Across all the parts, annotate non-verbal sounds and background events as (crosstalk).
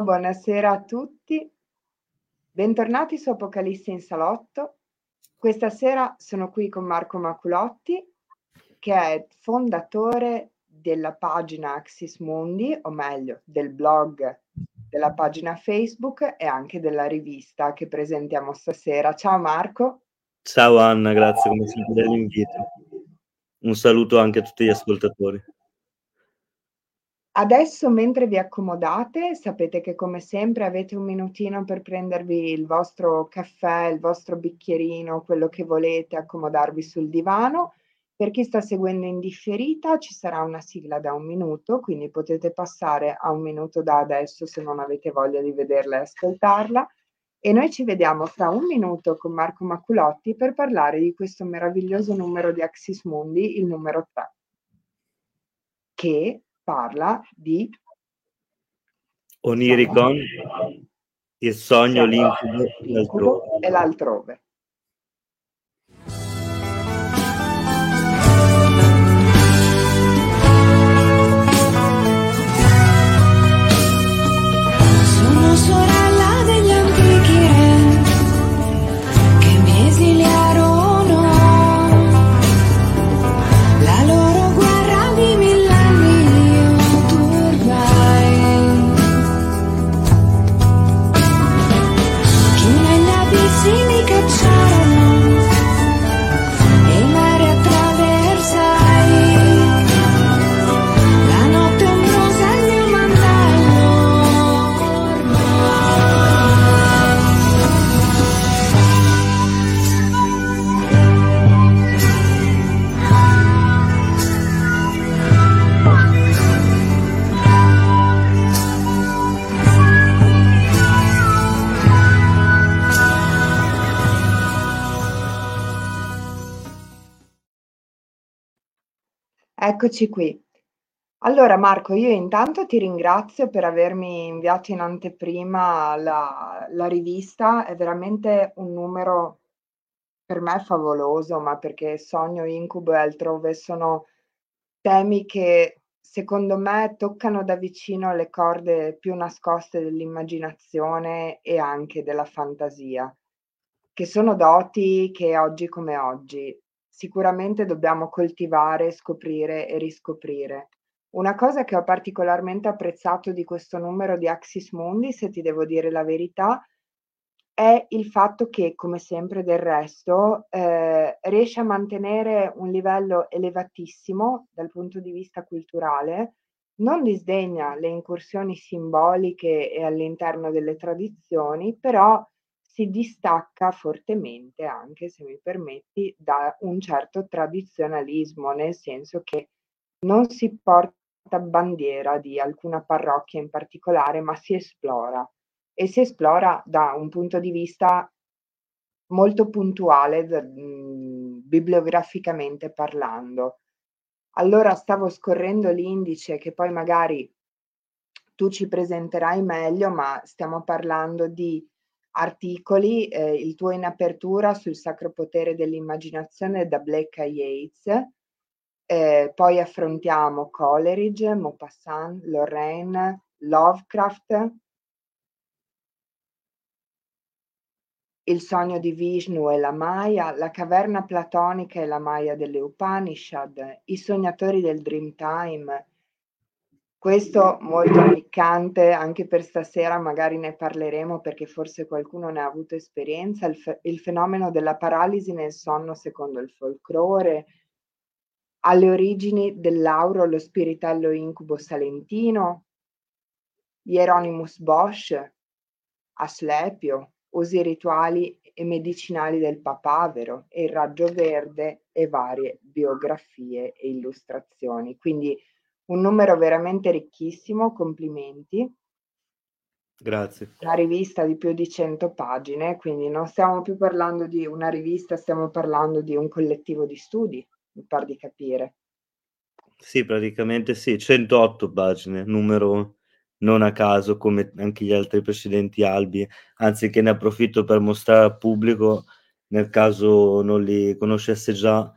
buonasera a tutti. Bentornati su Apocalisse in Salotto. Questa sera sono qui con Marco Maculotti, che è fondatore della pagina Axis Mundi, o meglio, del blog della pagina Facebook e anche della rivista che presentiamo stasera. Ciao Marco. Ciao Anna, grazie come sempre dell'invito. Un saluto anche a tutti gli ascoltatori. Adesso mentre vi accomodate, sapete che come sempre avete un minutino per prendervi il vostro caffè, il vostro bicchierino, quello che volete, accomodarvi sul divano. Per chi sta seguendo in differita ci sarà una sigla da un minuto, quindi potete passare a un minuto da adesso se non avete voglia di vederla e ascoltarla. E noi ci vediamo fra un minuto con Marco Maculotti per parlare di questo meraviglioso numero di Axis Mundi, il numero 3, che parla di Oniricon, il sogno, l'incubo, l'incubo e l'altrove. Eccoci qui. Allora Marco, io intanto ti ringrazio per avermi inviato in anteprima la, la rivista, è veramente un numero per me favoloso, ma perché sogno, incubo e altrove sono temi che secondo me toccano da vicino le corde più nascoste dell'immaginazione e anche della fantasia, che sono doti che oggi come oggi sicuramente dobbiamo coltivare, scoprire e riscoprire. Una cosa che ho particolarmente apprezzato di questo numero di Axis Mundi, se ti devo dire la verità, è il fatto che, come sempre del resto, eh, riesce a mantenere un livello elevatissimo dal punto di vista culturale, non disdegna le incursioni simboliche e all'interno delle tradizioni, però si distacca fortemente anche, se mi permetti, da un certo tradizionalismo, nel senso che non si porta bandiera di alcuna parrocchia in particolare, ma si esplora e si esplora da un punto di vista molto puntuale, mh, bibliograficamente parlando. Allora stavo scorrendo l'indice che poi magari tu ci presenterai meglio, ma stiamo parlando di articoli, eh, il tuo in apertura sul sacro potere dell'immaginazione da Blake a Yates, eh, poi affrontiamo Coleridge, Maupassant, Lorraine, Lovecraft, il sogno di Vishnu e la Maya, la caverna platonica e la Maya delle Upanishad, i sognatori del Dreamtime, questo molto piccante anche per stasera, magari ne parleremo perché forse qualcuno ne ha avuto esperienza, il, fe- il fenomeno della paralisi nel sonno secondo il folklore, alle origini dell'auro, lo spiritello incubo salentino, Hieronymus Bosch, Aslepio, usi rituali e medicinali del papavero e il raggio verde e varie biografie e illustrazioni. Quindi un numero veramente ricchissimo, complimenti. Grazie. Una rivista di più di 100 pagine, quindi non stiamo più parlando di una rivista, stiamo parlando di un collettivo di studi, mi pare di capire. Sì, praticamente sì, 108 pagine, numero non a caso come anche gli altri precedenti albi, anzi che ne approfitto per mostrare al pubblico, nel caso non li conoscesse già,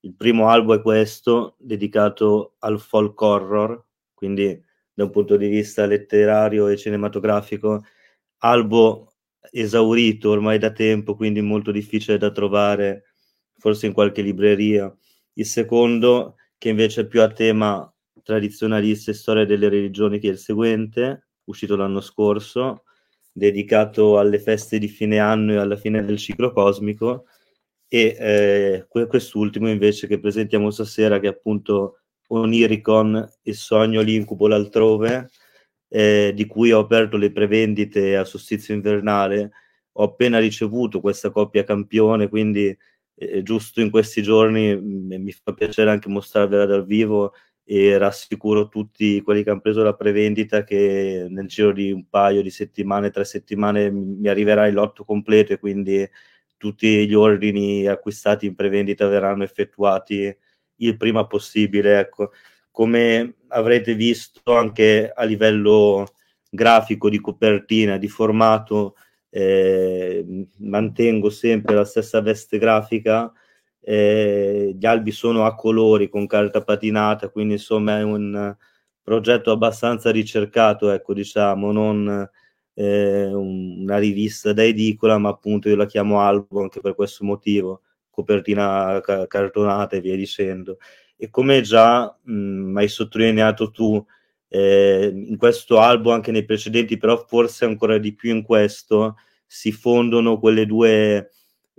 il primo albo è questo, dedicato al folk horror, quindi da un punto di vista letterario e cinematografico, albo esaurito ormai da tempo, quindi molto difficile da trovare forse in qualche libreria. Il secondo, che invece è più a tema tradizionalista e storia delle religioni, che è il seguente, uscito l'anno scorso, dedicato alle feste di fine anno e alla fine del ciclo cosmico, e eh, quest'ultimo invece che presentiamo stasera, che è appunto Oniricon, il sogno, l'incubo, l'altrove, eh, di cui ho aperto le prevendite a solstizio invernale. Ho appena ricevuto questa coppia campione, quindi eh, giusto in questi giorni m- mi fa piacere anche mostrarvela dal vivo e rassicuro tutti quelli che hanno preso la prevendita che nel giro di un paio di settimane, tre settimane mi arriverà il lotto completo e quindi tutti gli ordini acquistati in prevendita verranno effettuati il prima possibile. Ecco. Come avrete visto anche a livello grafico di copertina, di formato, eh, mantengo sempre la stessa veste grafica. Eh, gli albi sono a colori con carta patinata, quindi insomma è un progetto abbastanza ricercato, ecco, diciamo, non eh, una rivista da edicola, ma appunto io la chiamo albo anche per questo motivo, copertina ca- cartonata e via dicendo. E come già mh, hai sottolineato tu, eh, in questo albo, anche nei precedenti, però forse ancora di più in questo, si fondono quelle due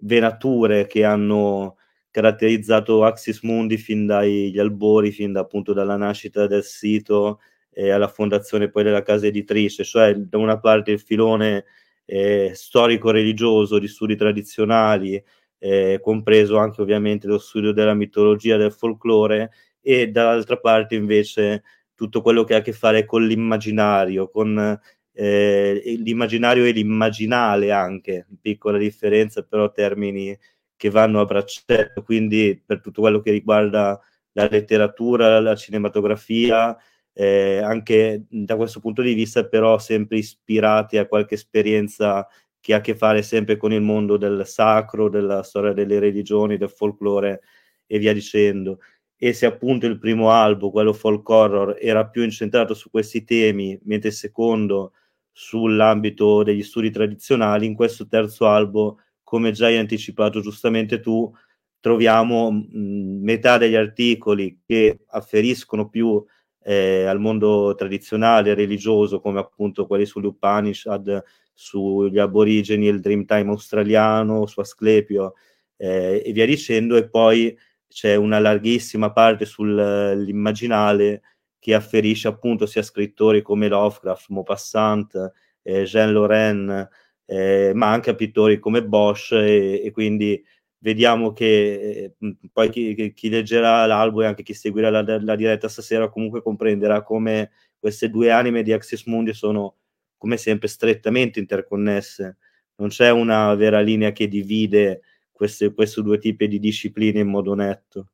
venature che hanno caratterizzato Axis Mundi fin dagli albori, fin da, appunto dalla nascita del sito e alla fondazione poi della casa editrice, cioè da una parte il filone eh, storico-religioso di studi tradizionali, eh, compreso anche ovviamente lo studio della mitologia, del folklore, e dall'altra parte invece tutto quello che ha a che fare con l'immaginario, con eh, l'immaginario e l'immaginale anche, piccola differenza però termini che vanno a braccetto, quindi per tutto quello che riguarda la letteratura, la cinematografia, eh, anche da questo punto di vista però sempre ispirati a qualche esperienza che ha a che fare sempre con il mondo del sacro, della storia delle religioni, del folklore e via dicendo. E se appunto il primo albo, quello folk horror, era più incentrato su questi temi, mentre il secondo sull'ambito degli studi tradizionali, in questo terzo albo, come già hai anticipato giustamente tu, troviamo mh, metà degli articoli che afferiscono più eh, al mondo tradizionale, religioso, come appunto quelli sugli Upanishad, sugli aborigeni, il Dreamtime australiano, su Asclepio eh, e via dicendo, e poi c'è una larghissima parte sull'immaginale che afferisce appunto sia a scrittori come Lovecraft, Maupassant, eh, Jean Lorrain, eh, ma anche a pittori come Bosch e, e quindi vediamo che eh, poi chi, chi, leggerà l'album e anche chi seguirà la, la, diretta stasera comunque comprenderà come queste due anime di Axis Mundi sono come sempre strettamente interconnesse. Non c'è una vera linea che divide questi due tipi di discipline in modo netto.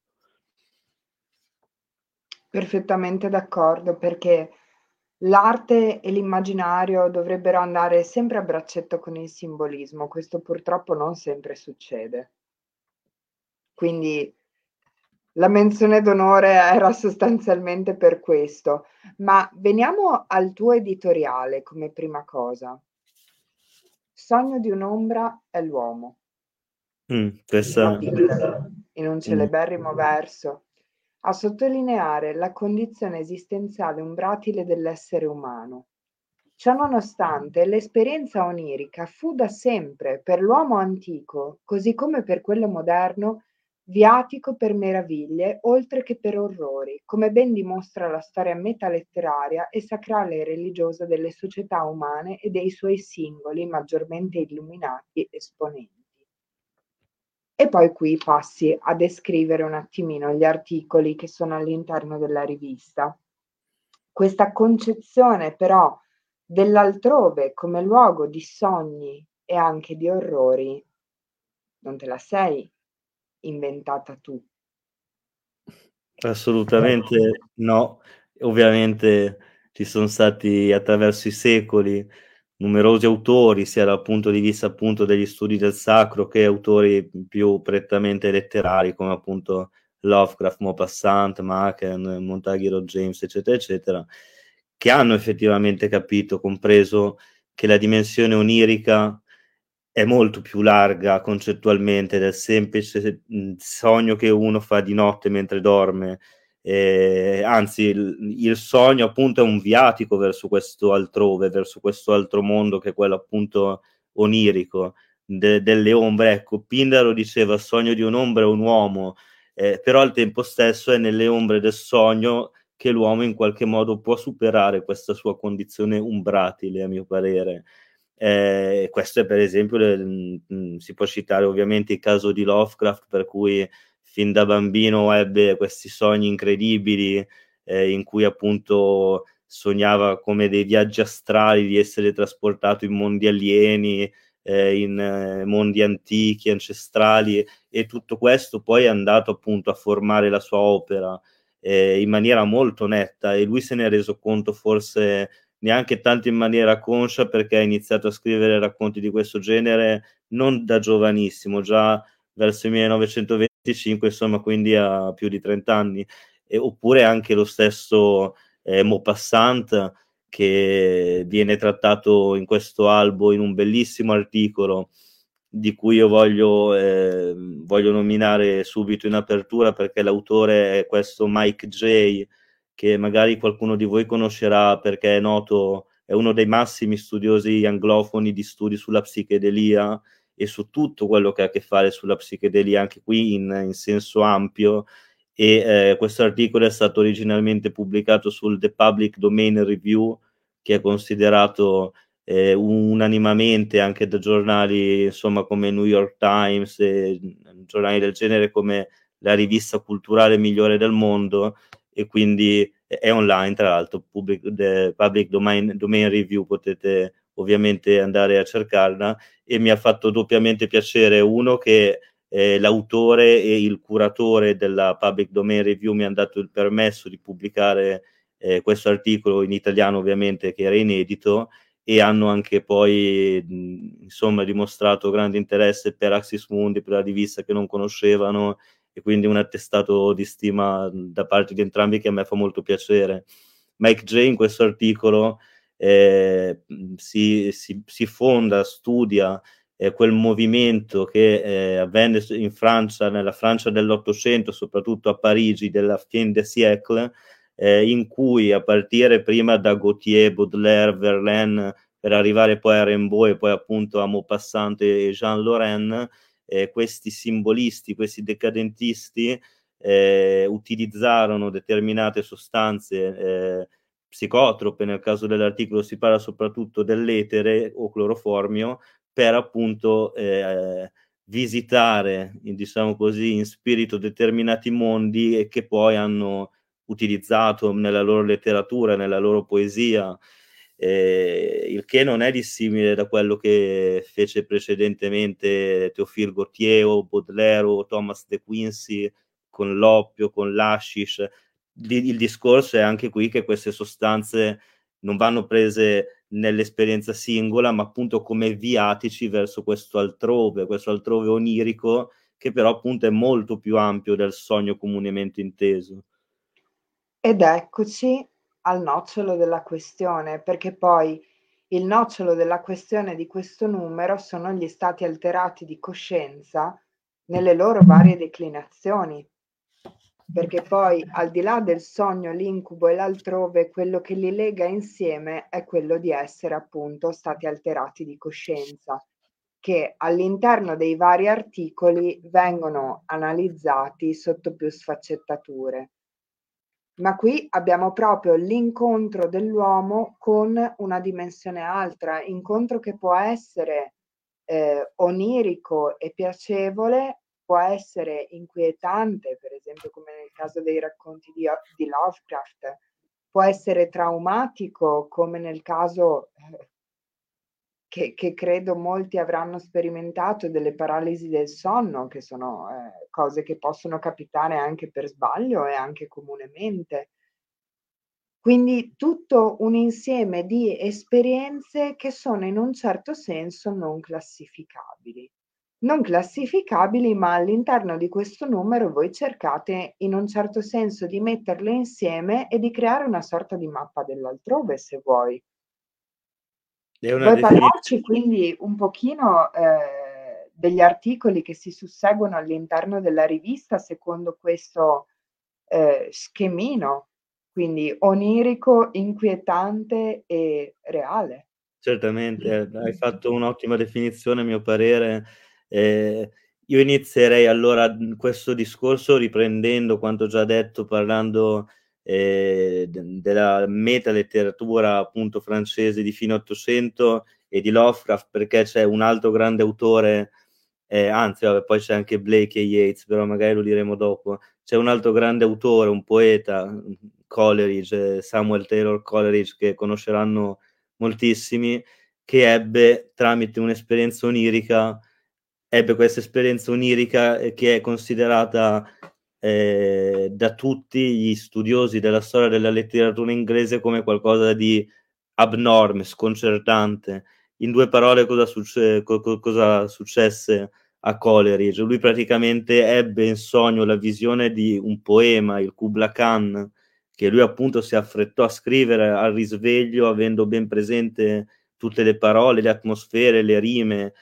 Perfettamente d'accordo perché l'arte e l'immaginario dovrebbero andare sempre a braccetto con il simbolismo. Questo purtroppo non sempre succede quindi la menzione d'onore era sostanzialmente per questo. Ma veniamo al tuo editoriale come prima cosa. Sogno di un'ombra è l'uomo. Mm, questa... In un celeberrimo mm. verso, a sottolineare la condizione esistenziale umbratile dell'essere umano. Ciononostante, l'esperienza onirica fu da sempre per l'uomo antico, così come per quello moderno, viatico per meraviglie oltre che per orrori, come ben dimostra la storia metaletteraria e sacrale e religiosa delle società umane e dei suoi singoli maggiormente illuminati esponenti. E poi qui passi a descrivere un attimino gli articoli che sono all'interno della rivista. Questa concezione però dell'altrove come luogo di sogni e anche di orrori, non te la sei inventata tu? Assolutamente no. Ovviamente ci sono stati attraverso i secoli numerosi autori, sia dal punto di vista appunto degli studi del sacro che autori più prettamente letterari come appunto Lovecraft, Maupassant, Machen, Montaguero James, eccetera, eccetera, che hanno effettivamente capito, compreso che la dimensione onirica è molto più larga concettualmente del semplice mhmm, sogno che uno fa di notte mentre dorme. Eh, anzi, il, il, sogno appunto è un viatico verso questo altrove, verso questo altro mondo che è quello appunto onirico de, delle ombre. Ecco, Pindaro diceva sogno di un'ombra è un uomo, eh, però al tempo stesso è nelle ombre del sogno che l'uomo in qualche modo può superare questa sua condizione umbratile, a mio parere. Eh, questo è per esempio, le, mh, mm, si può citare ovviamente il caso di Lovecraft, per cui fin da bambino ebbe questi sogni incredibili eh, in cui appunto sognava come dei viaggi astrali di essere trasportato in mondi alieni, eh, in eh, mondi antichi, ancestrali e tutto questo poi è andato appunto a formare la sua opera eh, in maniera molto netta e lui se ne è reso conto forse neanche tanto in maniera conscia perché ha iniziato a scrivere racconti di questo genere non da giovanissimo, già verso il 1925, insomma, quindi a più di 30 anni, e, oppure anche lo stesso eh, Maupassant che viene trattato in questo albo in un bellissimo articolo di cui io voglio, eh, voglio nominare subito in apertura perché l'autore è questo Mike J che magari qualcuno di voi conoscerà perché è noto, è uno dei massimi studiosi anglofoni di studi sulla psichedelia e su tutto quello che ha a che fare sulla psichedelia, anche qui in, in senso ampio. E eh, questo articolo è stato originalmente pubblicato sul The Public Domain Review, che è considerato eh, unanimamente anche da giornali insomma come New York Times e giornali del genere come la rivista culturale migliore del mondo e quindi è online tra l'altro, public, public domain, domain review, potete ovviamente andare a cercarla e mi ha fatto doppiamente piacere uno che eh, l'autore e il curatore della public domain review mi hanno dato il permesso di pubblicare eh, questo articolo in italiano ovviamente che era inedito e hanno anche poi insomma dimostrato grande interesse per Axis Mundi, per la rivista che non conoscevano e quindi un attestato di stima da parte di entrambi che a me fa molto piacere. Mike J in questo articolo eh, si, si, si, fonda, studia eh, quel movimento che eh, avvenne in Francia, nella Francia dell'Ottocento, soprattutto a Parigi, della fin de siècle, eh, in cui a partire prima da Gautier, Baudelaire, Verlaine, per arrivare poi a Rimbaud e poi appunto a Maupassant e Jean Lorraine, eh, questi simbolisti, questi decadentisti eh, utilizzarono determinate sostanze eh, psicotrope, nel caso dell'articolo si parla soprattutto dell'etere o cloroformio, per appunto eh, visitare, diciamo così, in spirito determinati mondi e che poi hanno utilizzato nella loro letteratura, nella loro poesia, eh, il che non è dissimile da quello che fece precedentemente Théophile Gautier o Baudelaire o Thomas de Quincey con l'oppio, con l'ashish. Il discorso è anche qui che queste sostanze non vanno prese nell'esperienza singola, ma appunto come viatici verso questo altrove, questo altrove onirico, che però appunto è molto più ampio del sogno comunemente inteso. Ed eccoci al nocciolo della questione, perché poi il nocciolo della questione di questo numero sono gli stati alterati di coscienza nelle loro varie declinazioni. Perché poi al di là del sogno, l'incubo e l'altrove, quello che li lega insieme è quello di essere appunto stati alterati di coscienza, che all'interno dei vari articoli vengono analizzati sotto più sfaccettature ma qui abbiamo proprio l'incontro dell'uomo con una dimensione altra, incontro che può essere eh, onirico e piacevole, può essere inquietante, per esempio come nel caso dei racconti di, di Lovecraft, può essere traumatico come nel caso eh, che, che, credo molti avranno sperimentato delle paralisi del sonno, che sono eh, cose che possono capitare anche per sbaglio e anche comunemente. Quindi tutto un insieme di esperienze che sono in un certo senso non classificabili. non classificabili, ma all'interno di questo numero voi cercate in un certo senso di metterle insieme e di creare una sorta di mappa dell'altrove, se vuoi. Vuoi parlarci quindi un pochino eh, degli articoli che si susseguono all'interno della rivista secondo questo eh, schemino, quindi onirico, inquietante e reale? Certamente, hai fatto un'ottima definizione a mio parere eh, io inizierei allora questo discorso riprendendo quanto già detto, parlando eh, della metaletteratura appunto francese di fine Ottocento e di Lovecraft, perché c'è un altro grande autore, eh, anzi, vabbè, poi c'è anche Blake e Yates, però magari lo diremo dopo. C'è un altro grande autore, un poeta, Coleridge, Samuel Taylor Coleridge, che conosceranno moltissimi, che ebbe tramite un'esperienza onirica ebbe questa esperienza onirica eh, che è considerata eh, da tutti gli studiosi della storia della letteratura inglese come qualcosa di abnorme, sconcertante. In due parole, cosa, succe- co- cosa successe a Coleridge? Lui praticamente ebbe in sogno la visione di un poema, il Kubla Khan, che lui appunto si affrettò a scrivere al risveglio, avendo ben presente tutte le parole, le atmosfere, le rime,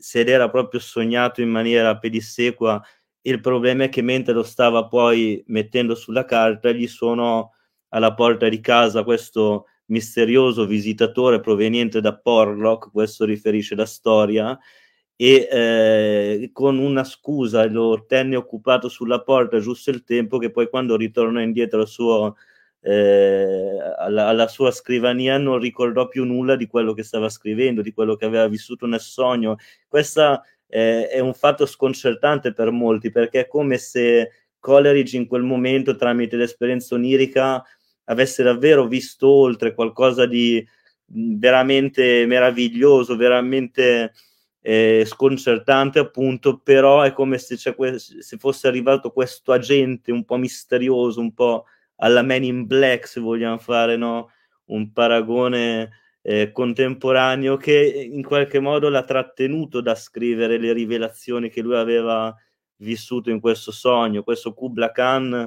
se l'era proprio sognato in maniera pedissequa. Il problema è che mentre lo stava poi mettendo sulla carta, gli suonò alla porta di casa questo misterioso visitatore proveniente da Porlock, questo riferisce la storia, e eh, con una scusa lo tenne occupato sulla porta giusto il tempo che poi quando ritornò indietro al suo eh, alla, alla, sua scrivania non ricordò più nulla di quello che stava scrivendo, di quello che aveva vissuto nel sogno. Questo eh, è un fatto sconcertante per molti perché è come se Coleridge in quel momento, tramite l'esperienza onirica, avesse davvero visto oltre qualcosa di veramente meraviglioso, veramente eh, sconcertante, appunto, però è come se, que- se fosse arrivato questo agente un po' misterioso, un po' alla Man in Black, se vogliamo fare no? un paragone eh, contemporaneo, che in qualche modo l'ha trattenuto da scrivere le rivelazioni che lui aveva vissuto in questo sogno. Questo Kubla Khan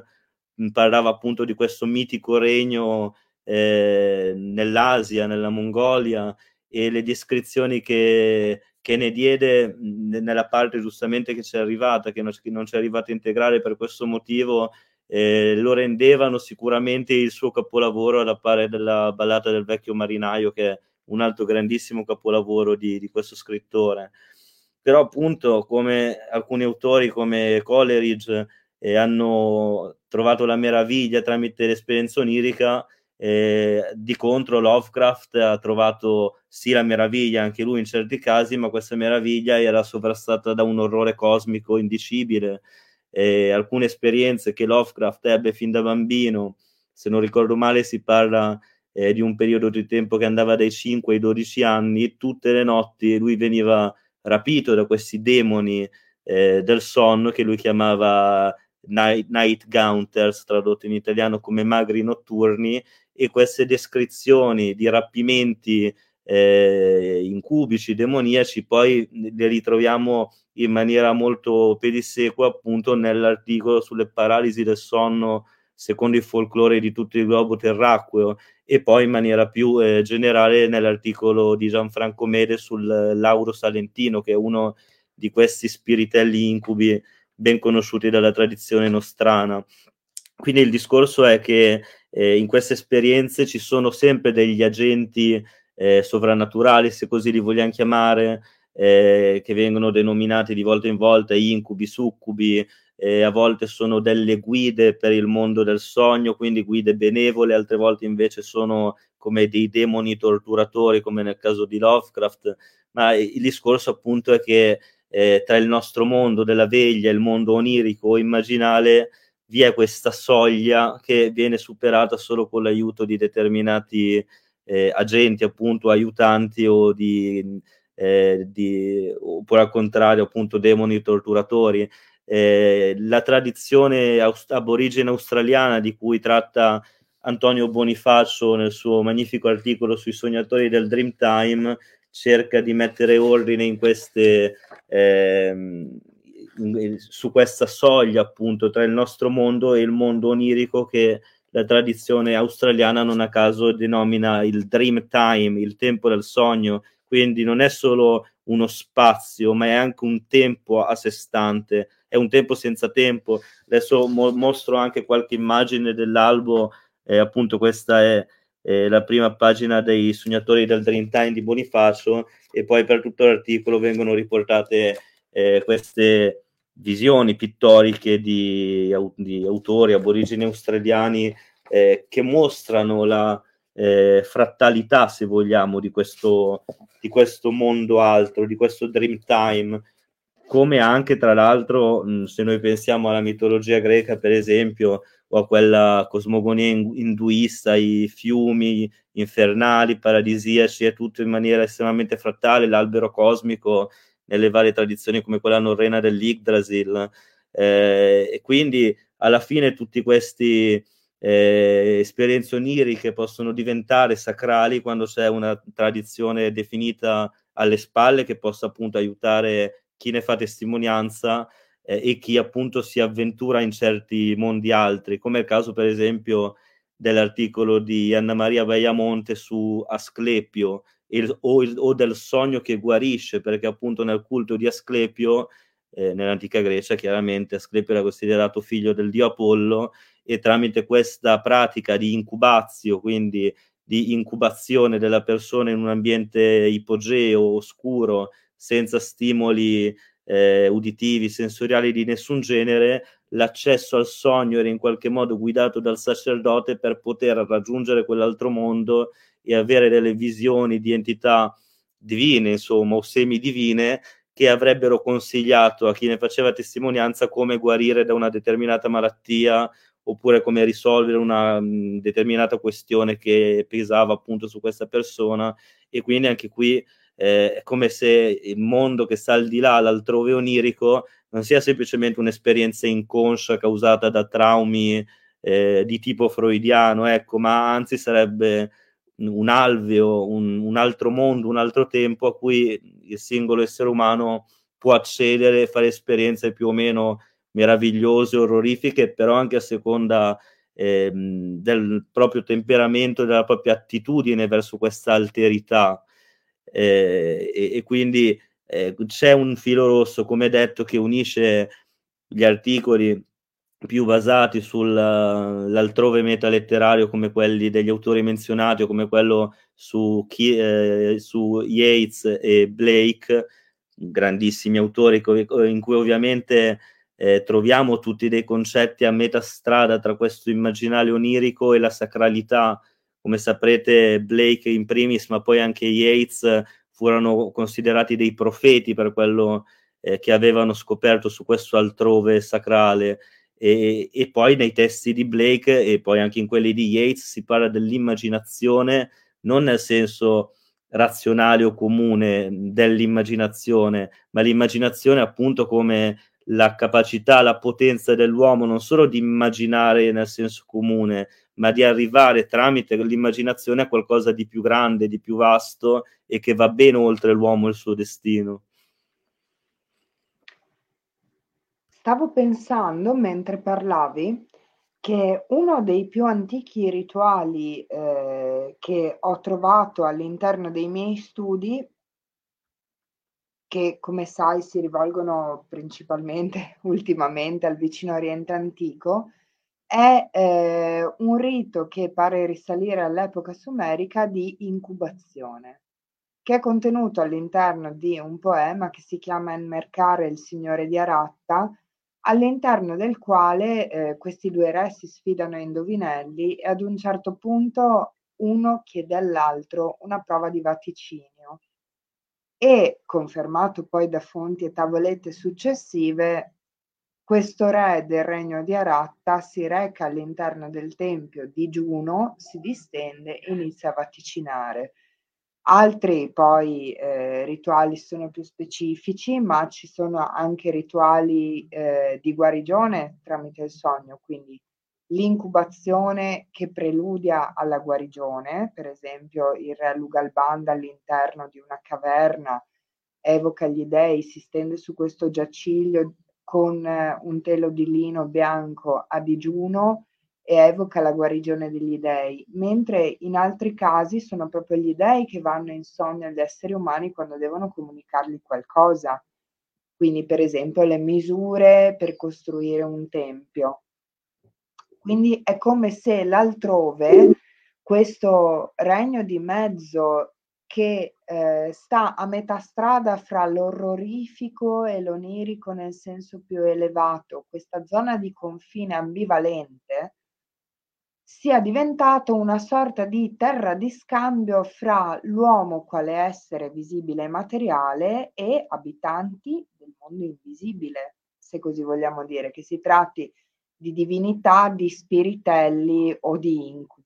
mm, parlava appunto di questo mitico regno eh, nell'Asia, nella Mongolia, e le descrizioni che, che ne diede mm, nella parte giustamente che ci è arrivata, che non, che non ci è arrivata integrale per questo motivo, eh, lo rendevano sicuramente il suo capolavoro alla pari della ballata del vecchio marinaio, che è un altro grandissimo capolavoro di, di questo scrittore. Però appunto come alcuni autori come Coleridge eh, hanno trovato la meraviglia tramite l'esperienza onirica, eh, di contro Lovecraft ha trovato sì la meraviglia anche lui in certi casi, ma questa meraviglia era sovrastata da un orrore cosmico indicibile eh, alcune esperienze che Lovecraft ebbe fin da bambino, se non ricordo male si parla eh, di un periodo di tempo che andava dai 5 ai 12 anni, tutte le notti lui veniva rapito da questi demoni eh, del sonno che lui chiamava night, night Gaunters, tradotto in italiano come magri notturni, e queste descrizioni di rapimenti eh, incubici, demoniaci, poi le ritroviamo in maniera molto pedissequa appunto nell'articolo sulle paralisi del sonno secondo il folklore di tutto il globo terracqueo e poi in maniera più eh, generale nell'articolo di Gianfranco Mede sul Lauro Salentino che è uno di questi spiritelli incubi ben conosciuti dalla tradizione nostrana. Quindi il discorso è che eh, in queste esperienze ci sono sempre degli agenti eh, sovrannaturali, se così li vogliamo chiamare, eh, che vengono denominati di volta in volta incubi, succubi, eh, a volte sono delle guide per il mondo del sogno, quindi guide benevole, altre volte invece sono come dei demoni torturatori, come nel caso di Lovecraft, ma il discorso appunto è che eh, tra il nostro mondo della veglia e il mondo onirico o immaginale vi è questa soglia che viene superata solo con l'aiuto di determinati eh, agenti, appunto, aiutanti o di, eh, di, oppure al contrario, appunto, demoni torturatori. Eh, la tradizione aust- aborigene australiana di cui tratta Antonio Bonifacio nel suo magnifico articolo sui sognatori del Dreamtime cerca di mettere ordine in queste, eh, su questa soglia appunto tra il nostro mondo e il mondo onirico che la tradizione australiana non a caso denomina il dream time, il tempo del sogno, quindi non è solo uno spazio, ma è anche un tempo a sé stante, è un tempo senza tempo. Adesso mo- mostro anche qualche immagine dell'albo, eh, appunto questa è eh, la prima pagina dei sognatori del Dream Time di Bonifacio e poi per tutto l'articolo vengono riportate eh, queste visioni pittoriche di, di autori aborigeni australiani eh, che mostrano la eh, frattalità, se vogliamo, di questo, di questo mondo altro, di questo dream time, come anche tra l'altro, se noi pensiamo alla mitologia greca, per esempio, o a quella cosmogonia induista, i fiumi infernali, paradisiaci, è tutto in maniera estremamente frattale, l'albero cosmico nelle varie tradizioni come quella norrena dell'Yggdrasil. Eh, e quindi alla fine tutti questi eh, esperienze oniriche possono diventare sacrali quando c'è una tradizione definita alle spalle che possa appunto aiutare chi ne fa testimonianza eh, e chi appunto si avventura in certi mondi altri, come è il caso per esempio dell'articolo di Anna Maria Baiamonte su Asclepio il, o, il, o, del sogno che guarisce, perché appunto nel culto di Asclepio, eh, nell'antica Grecia chiaramente Asclepio era considerato figlio del dio Apollo e tramite questa pratica di incubazio, quindi di incubazione della persona in un ambiente ipogeo, oscuro, senza stimoli eh, uditivi, sensoriali di nessun genere, l'accesso al sogno era in qualche modo guidato dal sacerdote per poter raggiungere quell'altro mondo e avere delle visioni di entità divine, insomma, o semidivine, che avrebbero consigliato a chi ne faceva testimonianza come guarire da una determinata malattia oppure come risolvere una mh, determinata questione che pesava appunto su questa persona. E quindi anche qui eh, è come se il mondo che sta al di là, l'altrove onirico, non sia semplicemente un'esperienza inconscia causata da traumi eh, di tipo freudiano, ecco, ma anzi sarebbe un alveo, un, un altro mondo, un altro tempo a cui il singolo essere umano può accedere e fare esperienze più o meno meravigliose, orrorifiche, però anche a seconda eh, del proprio temperamento, della propria attitudine verso questa alterità. Eh, e, e, quindi eh, c'è un filo rosso, come detto, che unisce gli articoli più basati sull'altrove metaletterario come quelli degli autori menzionati o come quello su, eh, su Yates e Blake, grandissimi autori in cui ovviamente eh, troviamo tutti dei concetti a metà strada tra questo immaginario onirico e la sacralità. Come saprete, Blake in primis, ma poi anche Yates furono considerati dei profeti per quello eh, che avevano scoperto su questo altrove sacrale. E, e, poi nei testi di Blake e poi anche in quelli di Yates si parla dell'immaginazione non nel senso razionale o comune dell'immaginazione, ma l'immaginazione appunto come la capacità, la potenza dell'uomo non solo di immaginare nel senso comune, ma di arrivare tramite l'immaginazione a qualcosa di più grande, di più vasto e che va ben oltre l'uomo e il suo destino. Stavo pensando mentre parlavi che uno dei più antichi rituali eh, che ho trovato all'interno dei miei studi che come sai si rivolgono principalmente (laughs) ultimamente al vicino Oriente antico, è eh, un rito che pare risalire all'epoca sumerica di incubazione, che è contenuto all'interno di un poema che si chiama Enmercare il Signore di Aratta, all'interno del quale eh, questi due re si sfidano a indovinelli e ad un certo punto uno chiede all'altro una prova di vaticinio. E confermato poi da fonti e tavolette successive, questo re del regno di Aratta si reca all'interno del tempio di Giuno, si distende e inizia a vaticinare. Altri poi eh, rituali sono più specifici, ma ci sono anche rituali eh, di guarigione tramite il sogno, quindi l'incubazione che preludia alla guarigione, per esempio il re Lugalbanda all'interno di una caverna evoca gli dei, si stende su questo giaciglio con un telo di lino bianco a digiuno e evoca la guarigione degli dei, mentre in altri casi sono proprio gli dei che vanno in sogno agli esseri umani quando devono comunicargli qualcosa. Quindi, per esempio, le misure per costruire un tempio. Quindi è come se l'altrove, questo regno di mezzo che eh, sta a metà strada fra l'orrorifico e l'onirico nel senso più elevato, questa zona di confine ambivalente, sia diventato una sorta di terra di scambio fra l'uomo quale essere visibile e materiale e abitanti del mondo invisibile, se così vogliamo dire, che si tratti di divinità, di spiritelli o di incubi.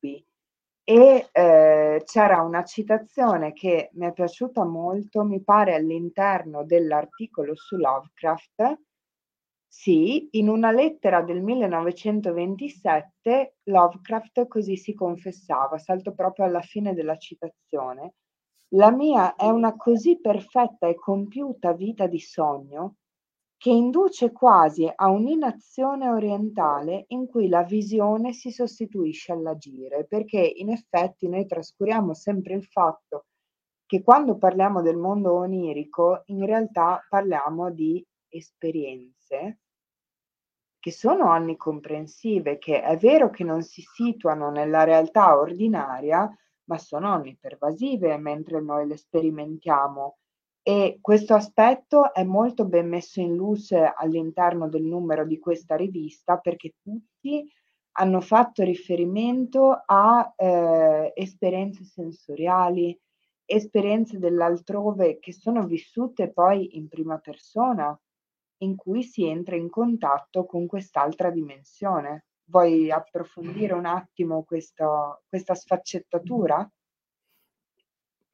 E eh, c'era una citazione che mi è piaciuta molto, mi pare all'interno dell'articolo su Lovecraft, sì, in una lettera del 1927 Lovecraft così si confessava, salto proprio alla fine della citazione. La mia è una così perfetta e compiuta vita di sogno che induce quasi a un'inazione orientale in cui la visione si sostituisce all'agire, perché in effetti noi trascuriamo sempre il fatto che quando parliamo del mondo onirico in realtà parliamo di esperienze che sono onnicomprensive, che è vero che non si situano nella realtà ordinaria, ma sono onnipervasive mentre noi le sperimentiamo. E questo aspetto è molto ben messo in luce all'interno del numero di questa rivista perché tutti hanno fatto riferimento a eh, esperienze sensoriali, esperienze dell'altrove che sono vissute poi in prima persona, in cui si entra in contatto con quest'altra dimensione. Vuoi approfondire un attimo questo, questa sfaccettatura?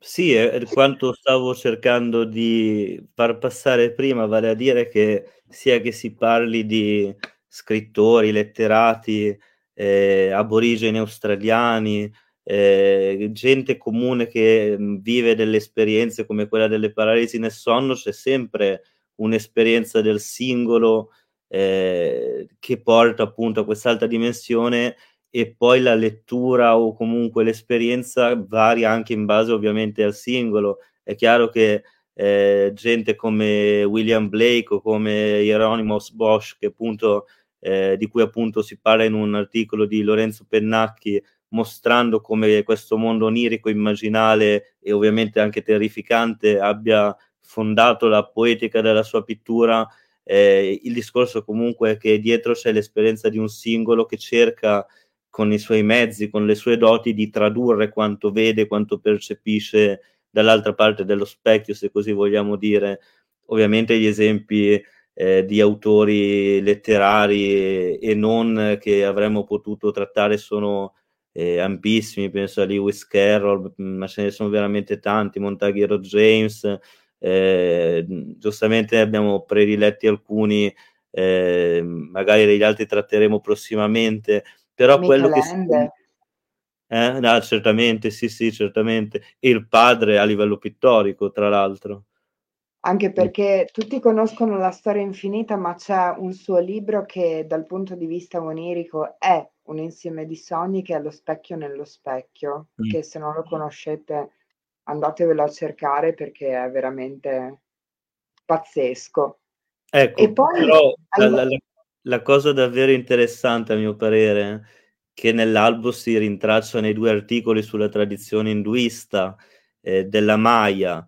Sì, è quanto stavo cercando di far passare prima, vale a dire che sia che si parli di scrittori, letterati, eh, aborigeni australiani, eh, gente comune che vive delle esperienze come quella delle paralisi nel sonno, c'è sempre un'esperienza del singolo eh, che porta appunto a quest'altra dimensione e poi la lettura o comunque l'esperienza varia anche in base ovviamente al singolo. È chiaro che eh, gente come William Blake o come Hieronymus Bosch, appunto, eh, di cui appunto si parla in un articolo di Lorenzo Pennacchi, mostrando come questo mondo onirico, immaginale e ovviamente anche terrificante abbia fondato la poetica della sua pittura, eh, il discorso comunque è che dietro c'è l'esperienza di un singolo che cerca con i suoi mezzi, con le sue doti, di tradurre quanto vede, quanto percepisce dall'altra parte dello specchio, se così vogliamo dire. Ovviamente gli esempi eh, di autori letterari e, non che avremmo potuto trattare sono eh, ampissimi, penso a Lewis Carroll, ma ce ne sono veramente tanti, Montaguero James, eh, giustamente abbiamo prediletti alcuni, eh, magari degli altri tratteremo prossimamente, però quello che... Eh? No, certamente, sì, sì, certamente. E il padre a livello pittorico, tra l'altro. Anche perché tutti conoscono la storia infinita, ma c'è un suo libro che dal punto di vista onirico è un insieme di sogni che è lo specchio nello specchio, mm. che se non lo conoscete andatevelo a cercare perché è veramente pazzesco. Ecco, e poi, però allora... la, la, la, cosa davvero interessante a mio parere che nell'albo si rintracciano i due articoli sulla tradizione induista eh, della Maya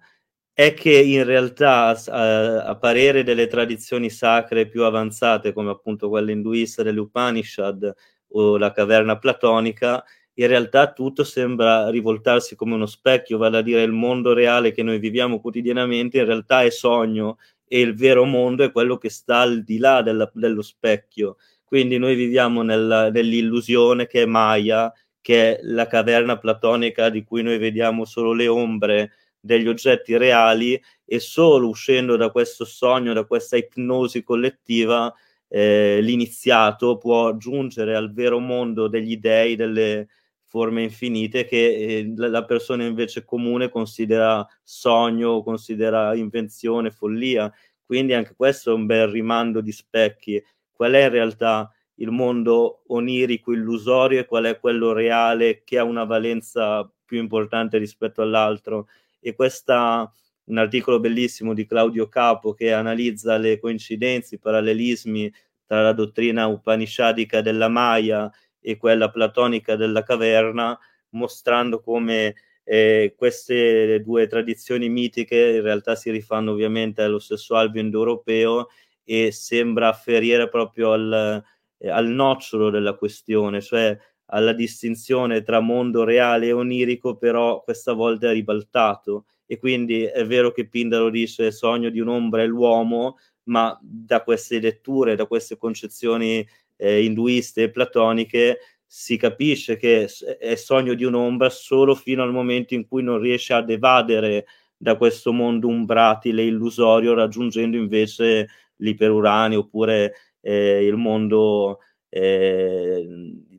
è che in realtà a, a, parere delle tradizioni sacre più avanzate come appunto quella induista delle Upanishad o la caverna platonica in realtà tutto sembra rivoltarsi come uno specchio, vale a dire il mondo reale che noi viviamo quotidianamente in realtà è sogno e il vero mondo è quello che sta al di là della, dello specchio. Quindi noi viviamo nella, nell'illusione che è Maya, che è la caverna platonica di cui noi vediamo solo le ombre degli oggetti reali e solo uscendo da questo sogno, da questa ipnosi collettiva, eh, l'iniziato può giungere al vero mondo degli dei, delle forme infinite che eh, la persona invece comune considera sogno, considera invenzione, follia. Quindi anche questo è un bel rimando di specchi. Qual è in realtà il mondo onirico, illusorio e qual è quello reale che ha una valenza più importante rispetto all'altro? E questa un articolo bellissimo di Claudio Capo che analizza le coincidenze, i parallelismi tra la dottrina upanishadica della Maya e quella platonica della caverna, mostrando come eh, queste due tradizioni mitiche in realtà si rifanno ovviamente allo stesso alveo indoeuropeo e sembra afferire proprio al, eh, al nocciolo della questione, cioè alla distinzione tra mondo reale e onirico, però questa volta è ribaltato. E quindi è vero che Pindaro dice sogno di un'ombra è l'uomo, ma da queste letture, da queste concezioni eh, induiste e platoniche, si capisce che è sogno di un'ombra solo fino al momento in cui non riesce ad evadere da questo mondo umbratile, illusorio, raggiungendo invece l'iperuranio oppure eh, il mondo eh,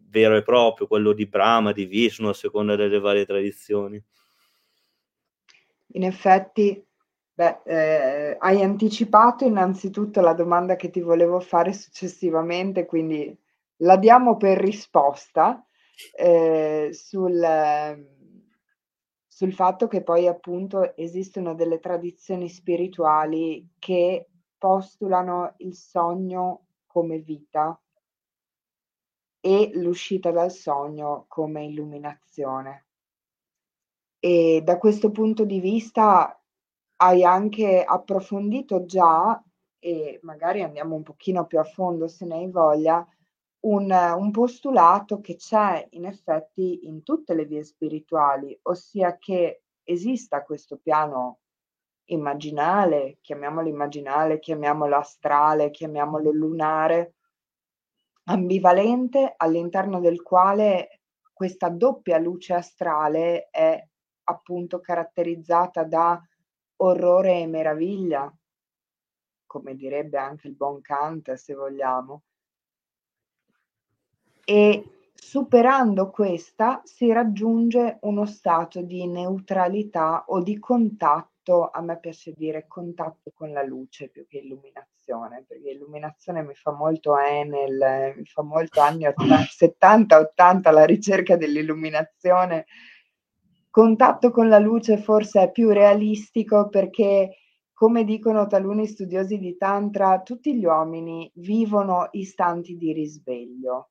vero e proprio, quello di Brahma, di Vishnu, a seconda delle varie tradizioni. In effetti, beh, eh, hai anticipato innanzitutto la domanda che ti volevo fare successivamente, quindi la diamo per risposta eh, sul, sul fatto che poi appunto esistono delle tradizioni spirituali che postulano il sogno come vita e l'uscita dal sogno come illuminazione. E da questo punto di vista hai anche approfondito già, e magari andiamo un pochino più a fondo se ne hai voglia, un, un postulato che c'è in effetti in tutte le vie spirituali, ossia che esista questo piano immaginale, chiamiamolo immaginale, chiamiamolo astrale, chiamiamolo lunare, ambivalente all'interno del quale questa doppia luce astrale è appunto caratterizzata da orrore e meraviglia, come direbbe anche il buon Kant se vogliamo. E superando questa si raggiunge uno stato di neutralità o di contatto, a me piace dire contatto con la luce più che illuminazione, perché illuminazione mi fa molto Enel, mi fa molto anni 70-80 la ricerca dell'illuminazione contatto con la luce forse è più realistico perché, come dicono taluni studiosi di Tantra, tutti gli uomini vivono istanti di risveglio.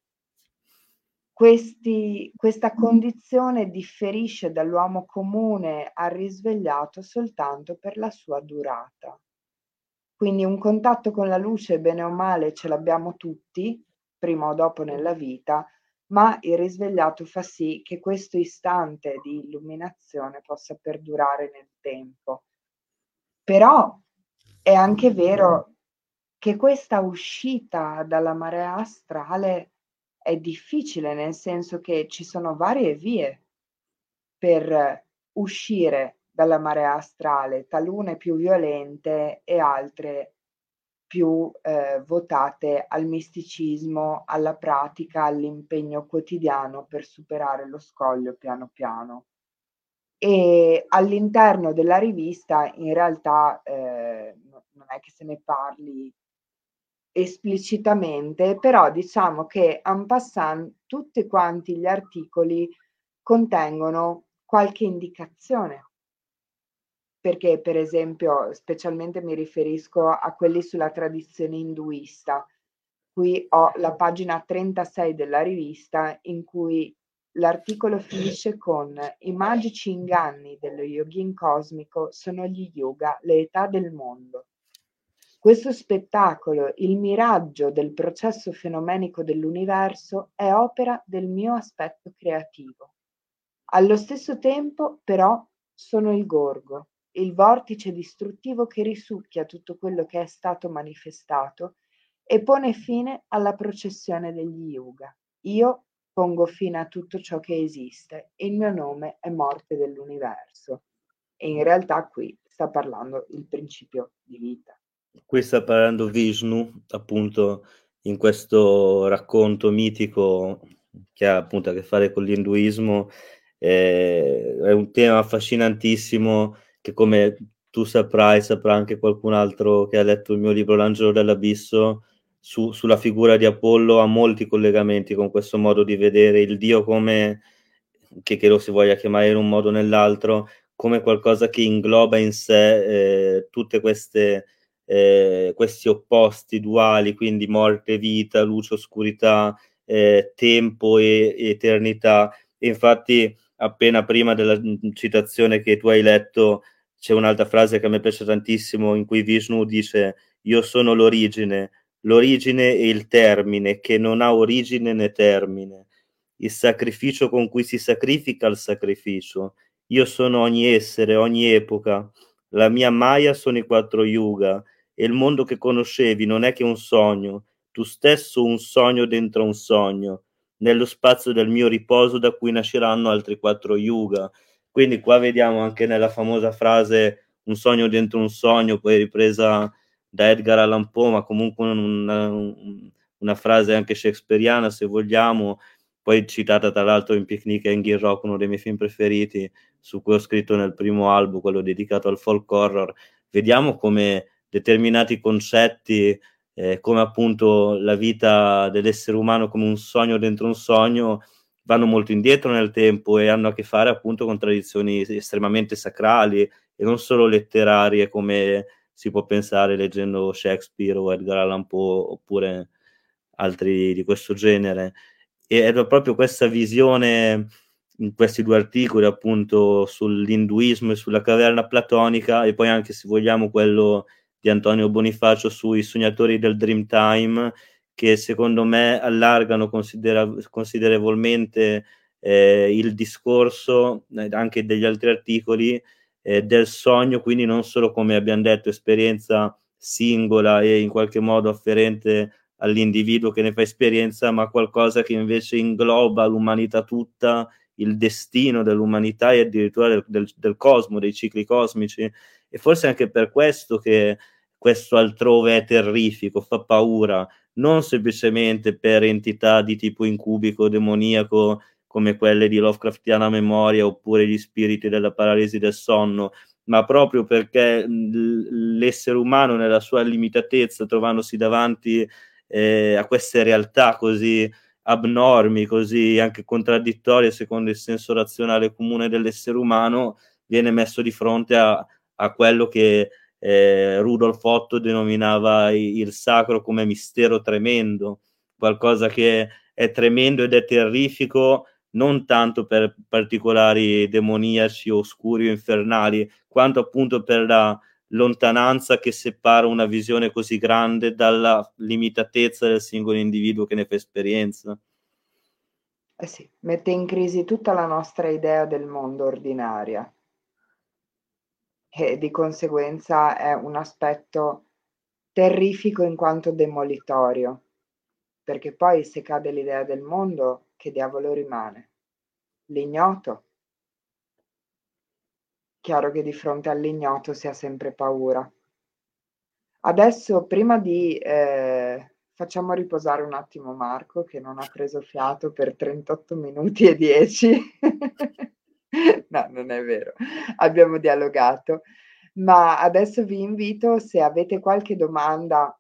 Questi, questa condizione differisce dall'uomo comune al risvegliato soltanto per la sua durata. Quindi un contatto con la luce, bene o male, ce l'abbiamo tutti, prima o dopo nella vita, ma il risvegliato fa sì che questo istante di illuminazione possa perdurare nel tempo. Però è anche vero che questa uscita dalla marea astrale è difficile, nel senso che ci sono varie vie per uscire dalla marea astrale, talune più violente e altre più eh, votate al misticismo, alla pratica, all'impegno quotidiano per superare lo scoglio piano piano. E all'interno della rivista in realtà eh, non è che se ne parli esplicitamente, però diciamo che en passant tutti quanti gli articoli contengono qualche indicazione perché per esempio, specialmente mi riferisco a quelli sulla tradizione induista. Qui ho la pagina 36 della rivista in cui l'articolo finisce con i magici inganni dello yogin cosmico sono gli yoga, le età del mondo. Questo spettacolo, il miraggio del processo fenomenico dell'universo, è opera del mio aspetto creativo. Allo stesso tempo, però, sono il gorgo, il vortice distruttivo che risucchia tutto quello che è stato manifestato e pone fine alla processione degli yuga. Io pongo fine a tutto ciò che esiste il mio nome è morte dell'universo. E in realtà qui sta parlando il principio di vita. Qui sta parlando Vishnu, appunto in questo racconto mitico che ha appunto a che fare con l'induismo eh, è un tema affascinantissimo che come tu saprai, saprà anche qualcun altro che ha letto il mio libro L'angelo dell'abisso, su, sulla figura di Apollo ha molti collegamenti con questo modo di vedere il Dio come, che, che lo si voglia chiamare in un modo o nell'altro, come qualcosa che ingloba in sé eh, tutte queste eh, questi opposti duali, quindi morte, vita, luce, oscurità, eh, tempo e, e eternità. E infatti, appena prima della citazione che tu hai letto, c'è un'altra frase che a me piace tantissimo in cui Vishnu dice io sono l'origine, l'origine e il termine che non ha origine né termine, il sacrificio con cui si sacrifica il sacrificio. Io sono ogni essere, ogni epoca. La mia Maya sono i quattro yuga e il mondo che conoscevi non è che un sogno, tu stesso un sogno dentro un sogno, nello spazio del mio riposo da cui nasceranno altri quattro yuga. Quindi qua vediamo anche nella famosa frase un sogno dentro un sogno, poi ripresa da Edgar Allan Poe, ma comunque una, una frase anche shakespeariana se vogliamo, poi citata tra l'altro in Picnic e in Rock, uno dei miei film preferiti, su cui ho scritto nel primo album, quello dedicato al folk horror. Vediamo come determinati concetti, eh, come appunto la vita dell'essere umano come un sogno dentro un sogno, vanno molto indietro nel tempo e hanno a che fare appunto con tradizioni estremamente sacrali e non solo letterarie come si può pensare leggendo Shakespeare o Edgar Allan Poe oppure altri di questo genere. E è proprio questa visione in questi due articoli appunto sull'induismo e sulla caverna platonica e poi anche se vogliamo quello di Antonio Bonifacio sui sognatori del Dreamtime che secondo me allargano considera- considerevolmente eh, il discorso eh, anche degli altri articoli eh, del sogno, quindi non solo come abbiamo detto esperienza singola e in qualche modo afferente all'individuo che ne fa esperienza, ma qualcosa che invece ingloba l'umanità tutta, il destino dell'umanità e addirittura del, del, del cosmo, dei cicli cosmici. E forse anche per questo che questo altrove è terrifico, fa paura, non semplicemente per entità di tipo incubico, demoniaco, come quelle di Lovecraftiana memoria oppure gli spiriti della paralisi del sonno, ma proprio perché l'essere umano nella sua limitatezza, trovandosi davanti eh, a queste realtà così abnormi, così anche contraddittorie secondo il senso razionale comune dell'essere umano, viene messo di fronte a, a quello che eh, Rudolf Otto denominava il sacro come mistero tremendo, qualcosa che è tremendo ed è terrifico non tanto per particolari demoniaci, oscuri o infernali, quanto appunto per la lontananza che separa una visione così grande dalla limitatezza del singolo individuo che ne fa esperienza. Eh sì, mette in crisi tutta la nostra idea del mondo ordinaria e di conseguenza è un aspetto terrifico in quanto demolitorio, perché poi se cade l'idea del mondo, che diavolo rimane? L'ignoto. Chiaro che di fronte all'ignoto si ha sempre paura. Adesso, prima di... Eh, facciamo riposare un attimo Marco, che non ha preso fiato per 38 minuti e 10. (laughs) (laughs) no, non è vero, abbiamo dialogato, ma adesso vi invito, se avete qualche domanda,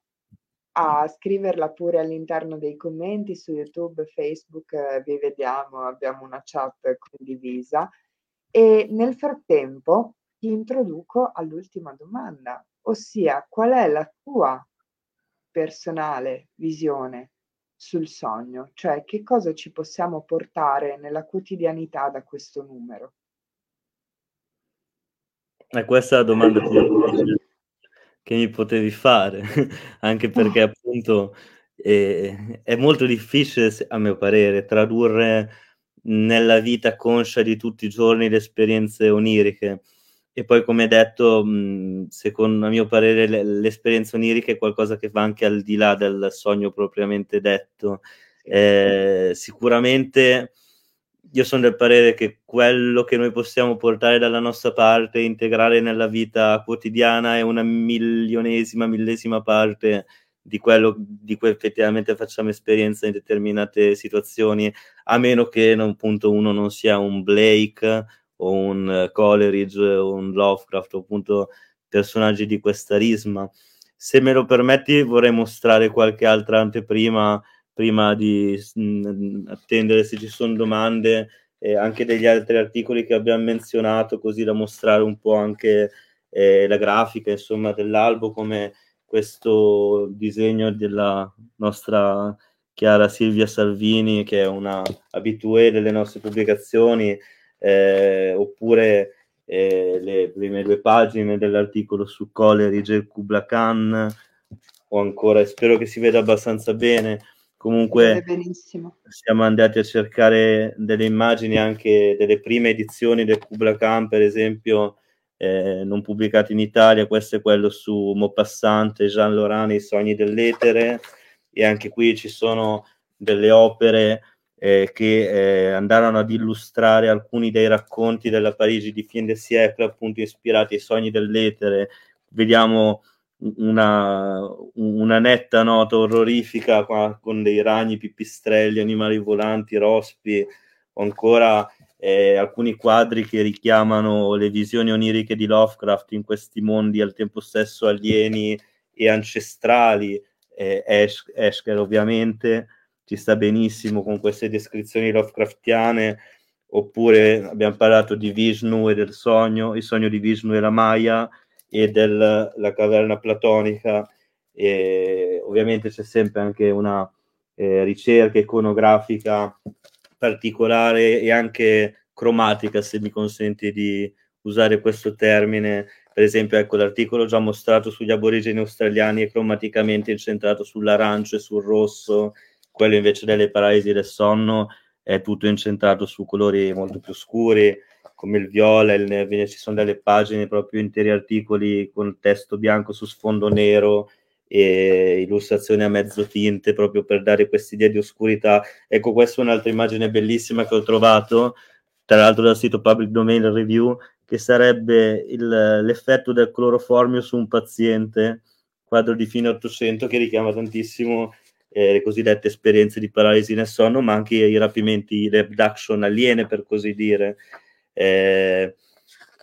a scriverla pure all'interno dei commenti su YouTube, Facebook, eh, vi vediamo, abbiamo una chat condivisa. E nel frattempo ti introduco all'ultima domanda, ossia qual è la tua personale visione sul sogno, cioè che cosa ci possiamo portare nella quotidianità da questo numero? E questa è la domanda che mi potevi fare, (laughs) anche perché appunto eh, è molto difficile, a mio parere, tradurre nella vita conscia di tutti i giorni le esperienze oniriche. E poi, come detto, secondo a mio parere, l'esperienza onirica è qualcosa che va anche al di là del sogno propriamente detto. Eh, sicuramente io sono del parere che quello che noi possiamo portare dalla nostra parte, integrare nella vita quotidiana, è una milionesima, millesima parte di quello di cui effettivamente facciamo esperienza in determinate situazioni, a meno che non, appunto uno non sia un Blake o un Coleridge o un Lovecraft appunto personaggi di questa risma. Se me lo permetti vorrei mostrare qualche altra anteprima prima di mh, attendere se ci sono domande eh, anche degli altri articoli che abbiamo menzionato così da mostrare un po' anche eh, la grafica insomma dell'albo come questo disegno della nostra Chiara Silvia Salvini, che è una abituée delle nostre pubblicazioni, eh, oppure eh, le prime due pagine dell'articolo su Coleridge e Kubla Khan, o ancora, spero che si veda abbastanza bene. Comunque siamo andati a cercare delle immagini anche delle prime edizioni del Kubla Khan, per esempio, eh, non pubblicato in Italia, questo è quello su Maupassant e Jean Laurent, I sogni dell'etere, e anche qui ci sono delle opere eh, che eh, andarono ad illustrare alcuni dei racconti della Parigi di fin de siècle, appunto ispirati ai sogni dell'etere. Vediamo una, una netta nota orrorifica qua, con dei ragni, pipistrelli, animali volanti, rospi, o ancora eh, alcuni quadri che richiamano le visioni oniriche di Lovecraft in questi mondi al tempo stesso alieni e ancestrali. Eh, Eschker ovviamente ci sta benissimo con queste descrizioni Lovecraftiane, oppure abbiamo parlato di Vishnu e del sogno, il sogno di Vishnu e la Maya e della caverna platonica. E ovviamente c'è sempre anche una eh, ricerca iconografica particolare e anche cromatica, se mi consenti di usare questo termine. Per esempio, ecco, l'articolo già mostrato sugli aborigeni australiani è cromaticamente incentrato sull'arancio e sul rosso, quello invece delle paralisi del sonno è tutto incentrato su colori molto più scuri, come il viola, il ci sono delle pagine, proprio interi articoli con testo bianco su sfondo nero e illustrazioni a mezzo tinte proprio per dare quest'idea di oscurità. Ecco, questa è un'altra immagine bellissima che ho trovato, tra l'altro dal sito Public Domain Review, che sarebbe il, l'effetto del cloroformio su un paziente, quadro di fine 800 che richiama tantissimo eh, le cosiddette esperienze di paralisi nel sonno, ma anche i rapimenti, le abduction aliene per così dire. Eh,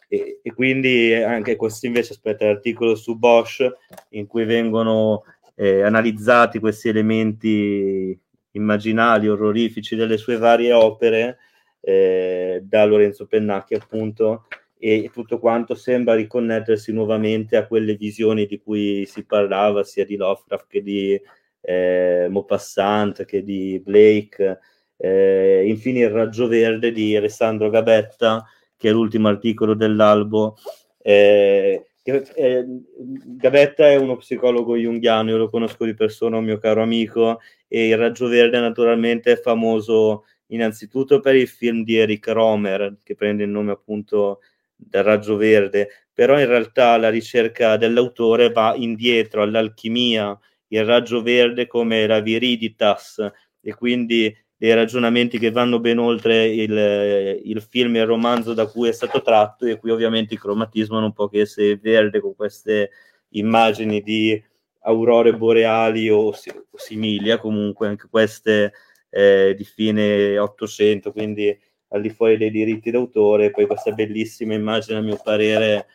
e, e, quindi anche questo invece aspetta l'articolo su Bosch in cui vengono eh, analizzati questi elementi immaginali, orrorifici delle sue varie opere eh, da Lorenzo Pennacchi appunto e tutto quanto sembra riconnettersi nuovamente a quelle visioni di cui si parlava sia di Lovecraft che di eh, Maupassant che di Blake eh, infine il raggio verde di Alessandro Gabetta che è l'ultimo articolo dell'albo. Eh, eh, Gavetta è uno psicologo junghiano, io lo conosco di persona, un mio caro amico, e il Raggio Verde naturalmente è famoso innanzitutto per il film di Eric Romer, che prende il nome appunto del Raggio Verde, però in realtà la ricerca dell'autore va indietro all'alchimia, il Raggio Verde come la viriditas, e quindi dei ragionamenti che vanno ben oltre il, il, film e il romanzo da cui è stato tratto e qui ovviamente il cromatismo non può che essere verde con queste immagini di aurore boreali o, o similia, comunque anche queste eh, di fine 800, quindi al di fuori dei diritti d'autore, poi questa bellissima immagine a mio parere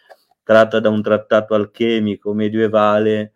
tratta da un trattato alchemico medievale,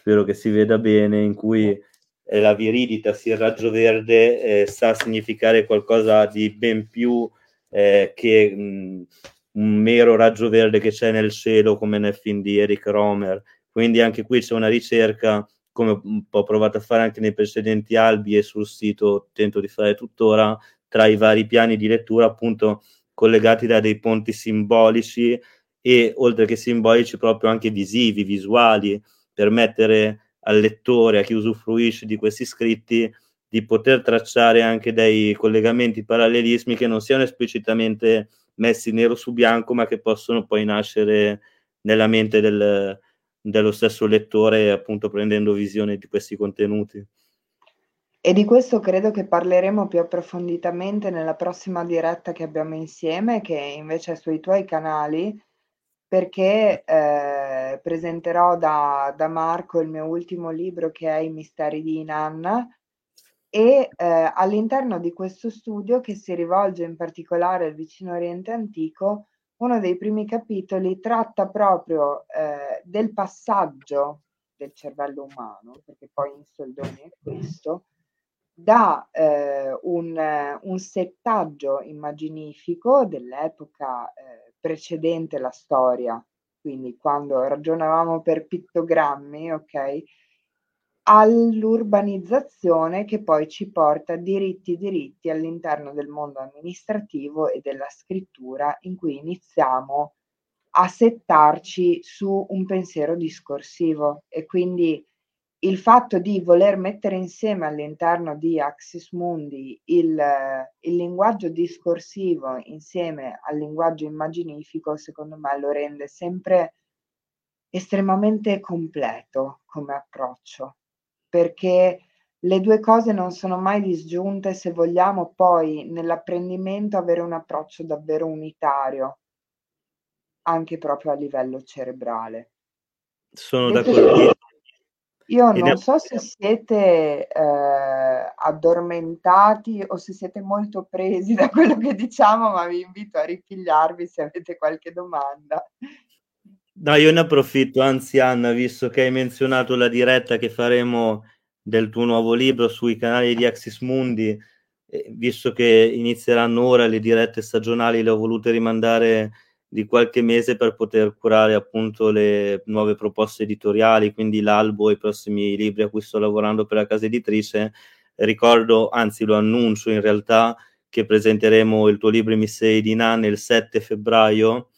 spero che si veda bene, in cui eh, la viriditas, il raggio verde, eh, sa significare qualcosa di ben più eh, che mh, un mero raggio verde che c'è nel cielo come nel film di Eric Romer. Quindi anche qui c'è una ricerca, come ho provato a fare anche nei precedenti albi e sul sito tento di fare tuttora, tra i vari piani di lettura appunto collegati da dei ponti simbolici e oltre che simbolici proprio anche visivi, visuali, per mettere al lettore, a chi usufruisce di questi scritti, di poter tracciare anche dei collegamenti parallelismi che non siano esplicitamente messi nero su bianco, ma che possono poi nascere nella mente del, dello stesso lettore, appunto prendendo visione di questi contenuti. E di questo credo che parleremo più approfonditamente nella prossima diretta che abbiamo insieme, che invece è sui tuoi canali, perché eh, presenterò da, da, Marco il mio ultimo libro che è I misteri di Inan e eh, all'interno di questo studio che si rivolge in particolare al vicino Oriente Antico, uno dei primi capitoli tratta proprio eh, del passaggio del cervello umano, perché poi in soldoni è questo, da eh, un, un, settaggio immaginifico dell'epoca eh, precedente la storia, quindi quando ragionavamo per pittogrammi, ok, all'urbanizzazione che poi ci porta diritti diritti all'interno del mondo amministrativo e della scrittura in cui iniziamo a settarci su un pensiero discorsivo. E quindi il fatto di voler mettere insieme all'interno di Axis Mundi il, il, linguaggio discorsivo insieme al linguaggio immaginifico, secondo me lo rende sempre estremamente completo come approccio, perché le due cose non sono mai disgiunte se vogliamo poi nell'apprendimento avere un approccio davvero unitario, anche proprio a livello cerebrale. Sono d'accordo. Io non so se siete eh, addormentati o se siete molto presi da quello che diciamo, ma vi invito a ripigliarvi se avete qualche domanda. No, io ne approfitto, anzi Anna, visto che hai menzionato la diretta che faremo del tuo nuovo libro sui canali di Axis Mundi, eh, visto che inizieranno ora le dirette stagionali, le ho volute rimandare di qualche mese per poter curare appunto le nuove proposte editoriali, quindi l'albo e i prossimi libri a cui sto lavorando per la casa editrice. Ricordo, anzi lo annuncio in realtà, che presenteremo il tuo libro I Misteri di Nan il 7 febbraio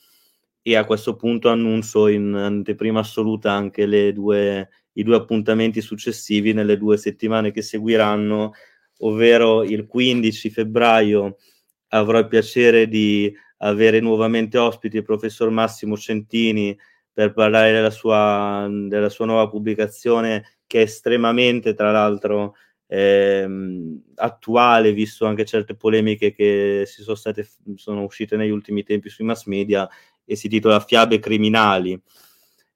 e a questo punto annuncio in anteprima assoluta anche due, i due appuntamenti successivi nelle due settimane che seguiranno, ovvero il 15 febbraio avrò il piacere di avere nuovamente ospiti il professor Massimo Centini per parlare della sua, della sua nuova pubblicazione che è estremamente, tra l'altro, ehm, attuale, visto anche certe polemiche che si sono, state, sono uscite negli ultimi tempi sui mass media e si titola Fiabe criminali,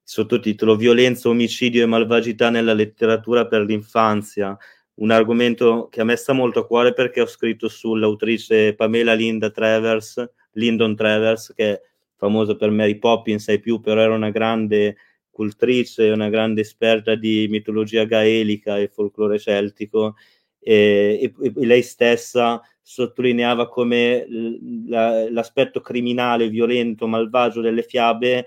sottotitolo Violenza, omicidio e malvagità nella letteratura per l'infanzia, un argomento che a me sta molto a cuore perché ho scritto sull'autrice Pamela Linda Travers, Lyndon Travers, che è famosa per Mary Poppins ai più, però era una grande cultrice, una grande esperta di mitologia gaelica e folklore celtico, e, e, e lei stessa sottolineava come la, l'aspetto criminale, violento, malvagio delle fiabe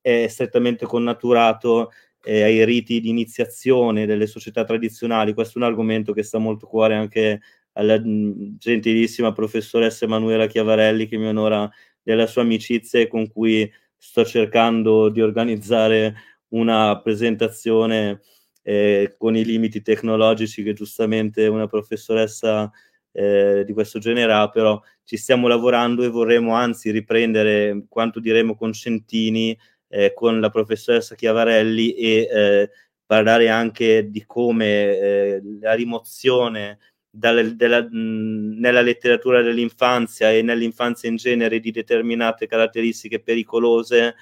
è strettamente connaturato eh, ai riti di iniziazione delle società tradizionali. Questo è un argomento che sta molto a cuore anche alla gentilissima professoressa Emanuela Chiavarelli che mi onora della sua amicizia e con cui sto cercando di organizzare una presentazione eh, con i limiti tecnologici che giustamente una professoressa eh, di questo genere ha, però ci stiamo lavorando e vorremmo anzi riprendere quanto diremo con Centini, eh, con la professoressa Chiavarelli e eh, parlare anche di come eh, la rimozione dalle, della, nella letteratura dell'infanzia e nell'infanzia in genere di determinate caratteristiche pericolose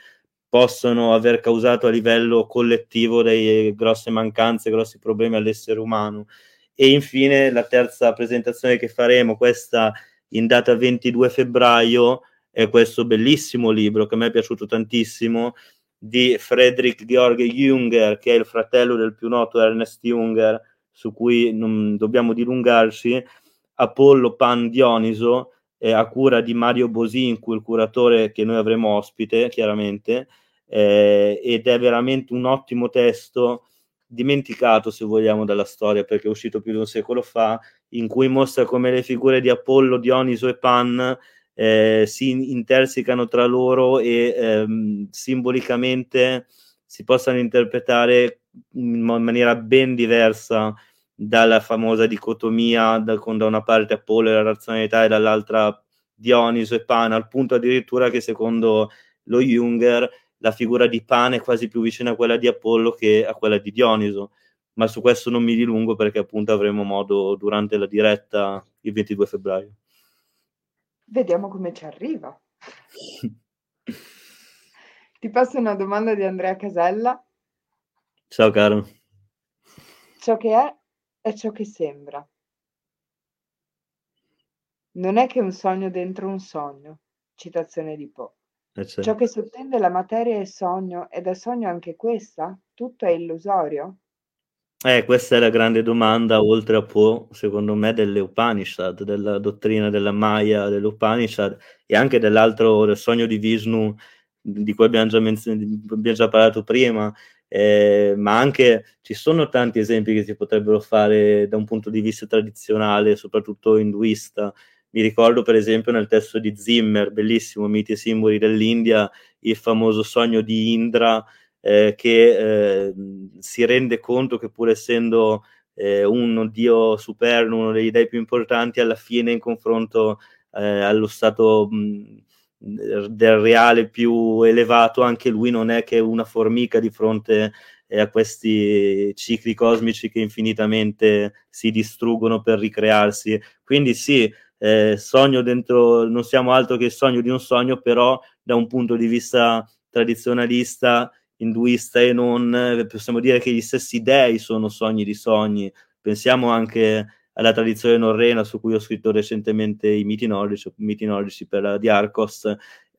possono aver causato a livello collettivo delle grosse mancanze, grossi problemi all'essere umano. E infine la terza presentazione che faremo, questa in data 22 febbraio, è questo bellissimo libro che a me è piaciuto tantissimo di Friedrich Georg Jünger, che è il fratello del più noto Ernest Jünger, su cui non dobbiamo dilungarci, Apollo Pan Dioniso, eh, a cura di Mario Bosincu, il curatore che noi avremo ospite, chiaramente, eh, ed è veramente un ottimo testo, dimenticato se vogliamo dalla storia, perché è uscito più di un secolo fa, in cui mostra come le figure di Apollo, Dioniso e Pan eh, si intersecano tra loro e ehm, simbolicamente si possano interpretare in maniera ben diversa dalla famosa dicotomia da, con da una parte Apollo e la razionalità e dall'altra Dioniso e Pan, al punto addirittura che secondo lo Junger la figura di Pan è quasi più vicina a quella di Apollo che a quella di Dioniso, ma su questo non mi dilungo perché appunto avremo modo durante la diretta il 22 febbraio. Vediamo come ci arriva. (laughs) Ti passo una domanda di Andrea Casella. Ciao caro. Ciò che è, è ciò che sembra. Non è che un sogno dentro un sogno. Citazione di Poe. Eh, Ciò certo. che sottende la materia è sogno, ed è sogno anche questa? Tutto è illusorio? Eh, questa è la grande domanda, oltre a Poe, secondo me, delle Upanishad, della dottrina della Maya, delle Upanishad, e anche dell'altro, del sogno di Vishnu, di cui abbiamo già, menzion- abbiamo già parlato prima, eh, ma anche ci sono tanti esempi che si potrebbero fare da un punto di vista tradizionale, soprattutto induista. Mi ricordo per esempio nel testo di Zimmer, bellissimo, Miti e simboli dell'India, il famoso sogno di Indra, eh, che eh, si rende conto che pur essendo eh, un dio superno, uno degli dei più importanti, alla fine in confronto eh, allo stato mh, del reale più elevato, anche lui non è che una formica di fronte eh, a questi cicli cosmici che infinitamente si distruggono per ricrearsi. Quindi sì, eh, sogno dentro, non siamo altro che il sogno di un sogno, però da un punto di vista tradizionalista, induista e non, eh, possiamo dire che gli stessi dei sono sogni di sogni. Pensiamo anche alla tradizione norrena su cui ho scritto recentemente i miti nordici, miti nordici per la Diarcos,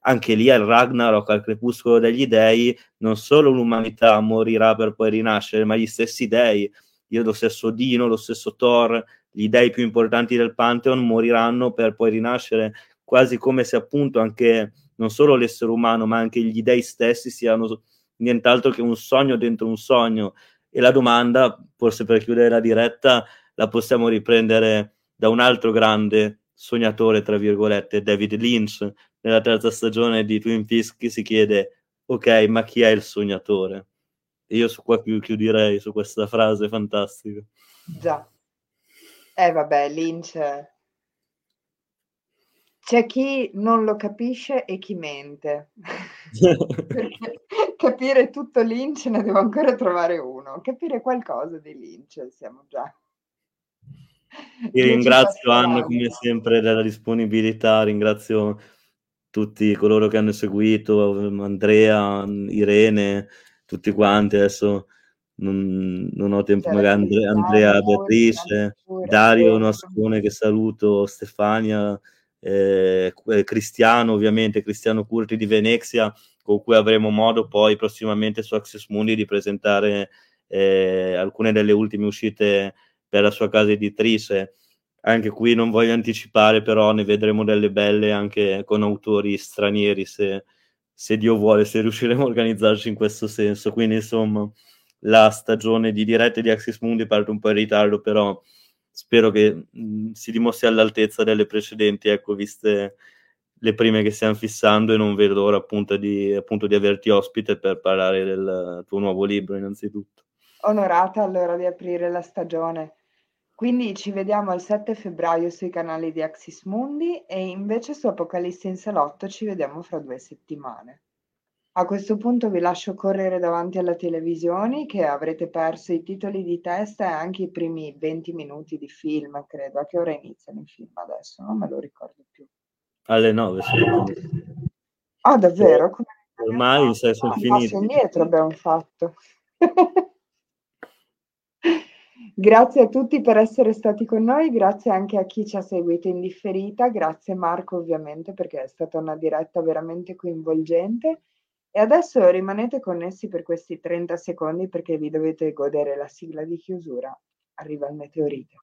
anche lì al Ragnarok, al crepuscolo degli dei, non solo l'umanità morirà per poi rinascere, ma gli stessi dei, io lo stesso Dino, lo stesso Thor, gli dei più importanti del Pantheon moriranno per poi rinascere, quasi come se appunto anche non solo l'essere umano, ma anche gli dei stessi siano nient'altro che un sogno dentro un sogno. E la domanda, forse per chiudere la diretta, la possiamo riprendere da un altro grande sognatore, tra virgolette, David Lynch, nella terza stagione di Twin Peaks, che si chiede, ok, ma chi è il sognatore? E io su qua chiuderei su questa frase fantastica. Già. Eh vabbè, Lynch... C'è chi non lo capisce e chi mente. (laughs) Capire tutto Lynch ne devo ancora trovare uno. Capire qualcosa di Lynch siamo già. Ti ringrazio Anna come sempre della disponibilità, ringrazio tutti coloro che hanno seguito, Andrea, Irene, tutti quanti, adesso non, non ho tempo, magari Andrea, Andrea Beatrice, Dario Nascone che saluto, Stefania, eh, Cristiano ovviamente, Cristiano Curti di Venezia, con cui avremo modo poi prossimamente su Access Mundi di presentare eh, alcune delle ultime uscite per la sua casa editrice. Anche qui non voglio anticipare, però ne vedremo delle belle anche con autori stranieri, se, se Dio vuole, se riusciremo a organizzarci in questo senso. Quindi, insomma, la stagione di dirette di Axis Mundi parte un po' in ritardo, però spero che mh, si dimostri all'altezza delle precedenti, ecco, viste le prime che stiamo fissando e non vedo l'ora appunto di, appunto di averti ospite per parlare del tuo nuovo libro innanzitutto. Onorata allora di aprire la stagione. Quindi ci vediamo il 7 febbraio sui canali di Axis Mundi e invece su Apocalisse in Salotto ci vediamo fra due settimane. A questo punto vi lascio correre davanti alla televisione che avrete perso i titoli di testa e anche i primi 20 minuti di film, credo. A che ora iniziano i film adesso? Non me lo ricordo più. Alle 9, sì. Ah, davvero? Come Ormai sai, sono ah, finiti. Passo indietro abbiamo fatto. (laughs) Grazie a tutti per essere stati con noi, grazie anche a chi ci ha seguito in differita, grazie Marco ovviamente perché è stata una diretta veramente coinvolgente e adesso rimanete connessi per questi 30 secondi perché vi dovete godere la sigla di chiusura. Arriva il meteorite.